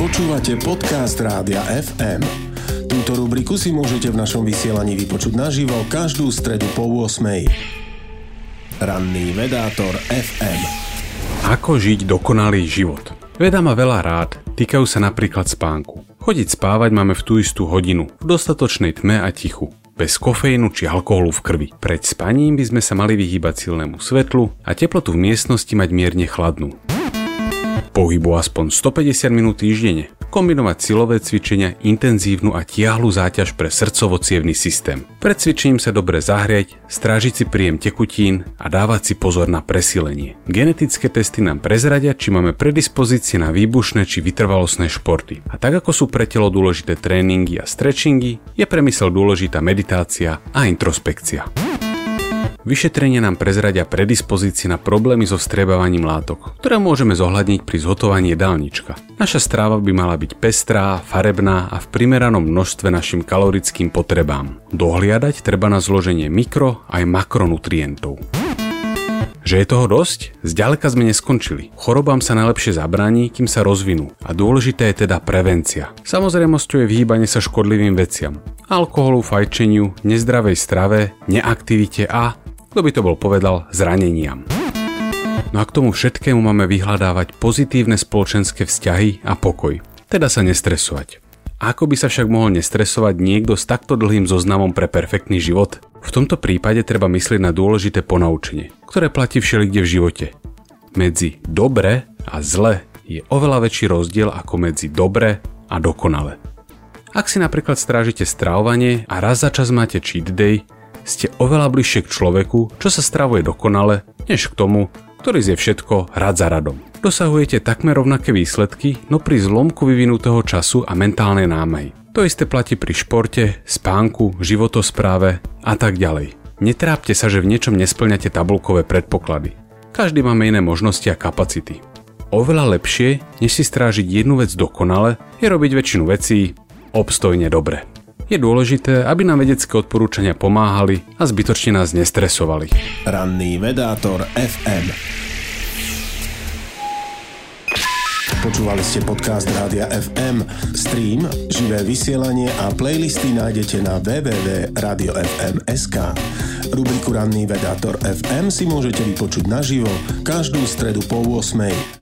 Počúvate podcast Rádia FM. Túto rubriku si môžete v našom vysielaní vypočuť naživo každú stredu po 8. Ranný vedátor FM. Ako žiť dokonalý život? Veda má veľa rád, týkajú sa napríklad spánku. Chodiť spávať máme v tú istú hodinu, v dostatočnej tme a tichu bez kofeínu či alkoholu v krvi. Pred spaním by sme sa mali vyhýbať silnému svetlu a teplotu v miestnosti mať mierne chladnú. Pohybu aspoň 150 minút týždenne kombinovať silové cvičenia, intenzívnu a tiahlu záťaž pre srdcovo systém. Pred cvičením sa dobre zahrieť, strážiť si príjem tekutín a dávať si pozor na presilenie. Genetické testy nám prezradia, či máme predispozície na výbušné či vytrvalostné športy. A tak ako sú pre telo dôležité tréningy a stretchingy, je premysel dôležitá meditácia a introspekcia. Vyšetrenie nám prezradia predispozície na problémy so vstrebávaním látok, ktoré môžeme zohľadniť pri zhotovaní jedálnička. Naša stráva by mala byť pestrá, farebná a v primeranom množstve našim kalorickým potrebám. Dohliadať treba na zloženie mikro aj makronutrientov. Že je toho dosť? Zďaleka sme neskončili. Chorobám sa najlepšie zabráni, kým sa rozvinú. A dôležité je teda prevencia. Samozrejmosťou je vyhýbanie sa škodlivým veciam. Alkoholu, fajčeniu, nezdravej strave, neaktivite a kto by to bol povedal, zraneniam. No a k tomu všetkému máme vyhľadávať pozitívne spoločenské vzťahy a pokoj. Teda sa nestresovať. Ako by sa však mohol nestresovať niekto s takto dlhým zoznamom pre perfektný život? V tomto prípade treba myslieť na dôležité ponaučenie, ktoré platí všelikde v živote. Medzi dobre a zle je oveľa väčší rozdiel ako medzi dobre a dokonale. Ak si napríklad strážite stravovanie a raz za čas máte cheat day, ste oveľa bližšie k človeku, čo sa stravuje dokonale, než k tomu, ktorý zje všetko rad za radom. Dosahujete takmer rovnaké výsledky, no pri zlomku vyvinutého času a mentálnej námahy. To isté platí pri športe, spánku, životospráve a tak ďalej. Netrápte sa, že v niečom nesplňate tabulkové predpoklady. Každý máme iné možnosti a kapacity. Oveľa lepšie, než si strážiť jednu vec dokonale, je robiť väčšinu vecí obstojne dobre. Je dôležité, aby nám vedecké odporúčania pomáhali a zbytočne nás nestresovali. Ranný vedátor FM Počúvali ste podcast Rádia FM. Stream, živé vysielanie a playlisty nájdete na www.radiofm.sk. Rubriku Ranný vedátor FM si môžete vypočuť naživo každú stredu po 8.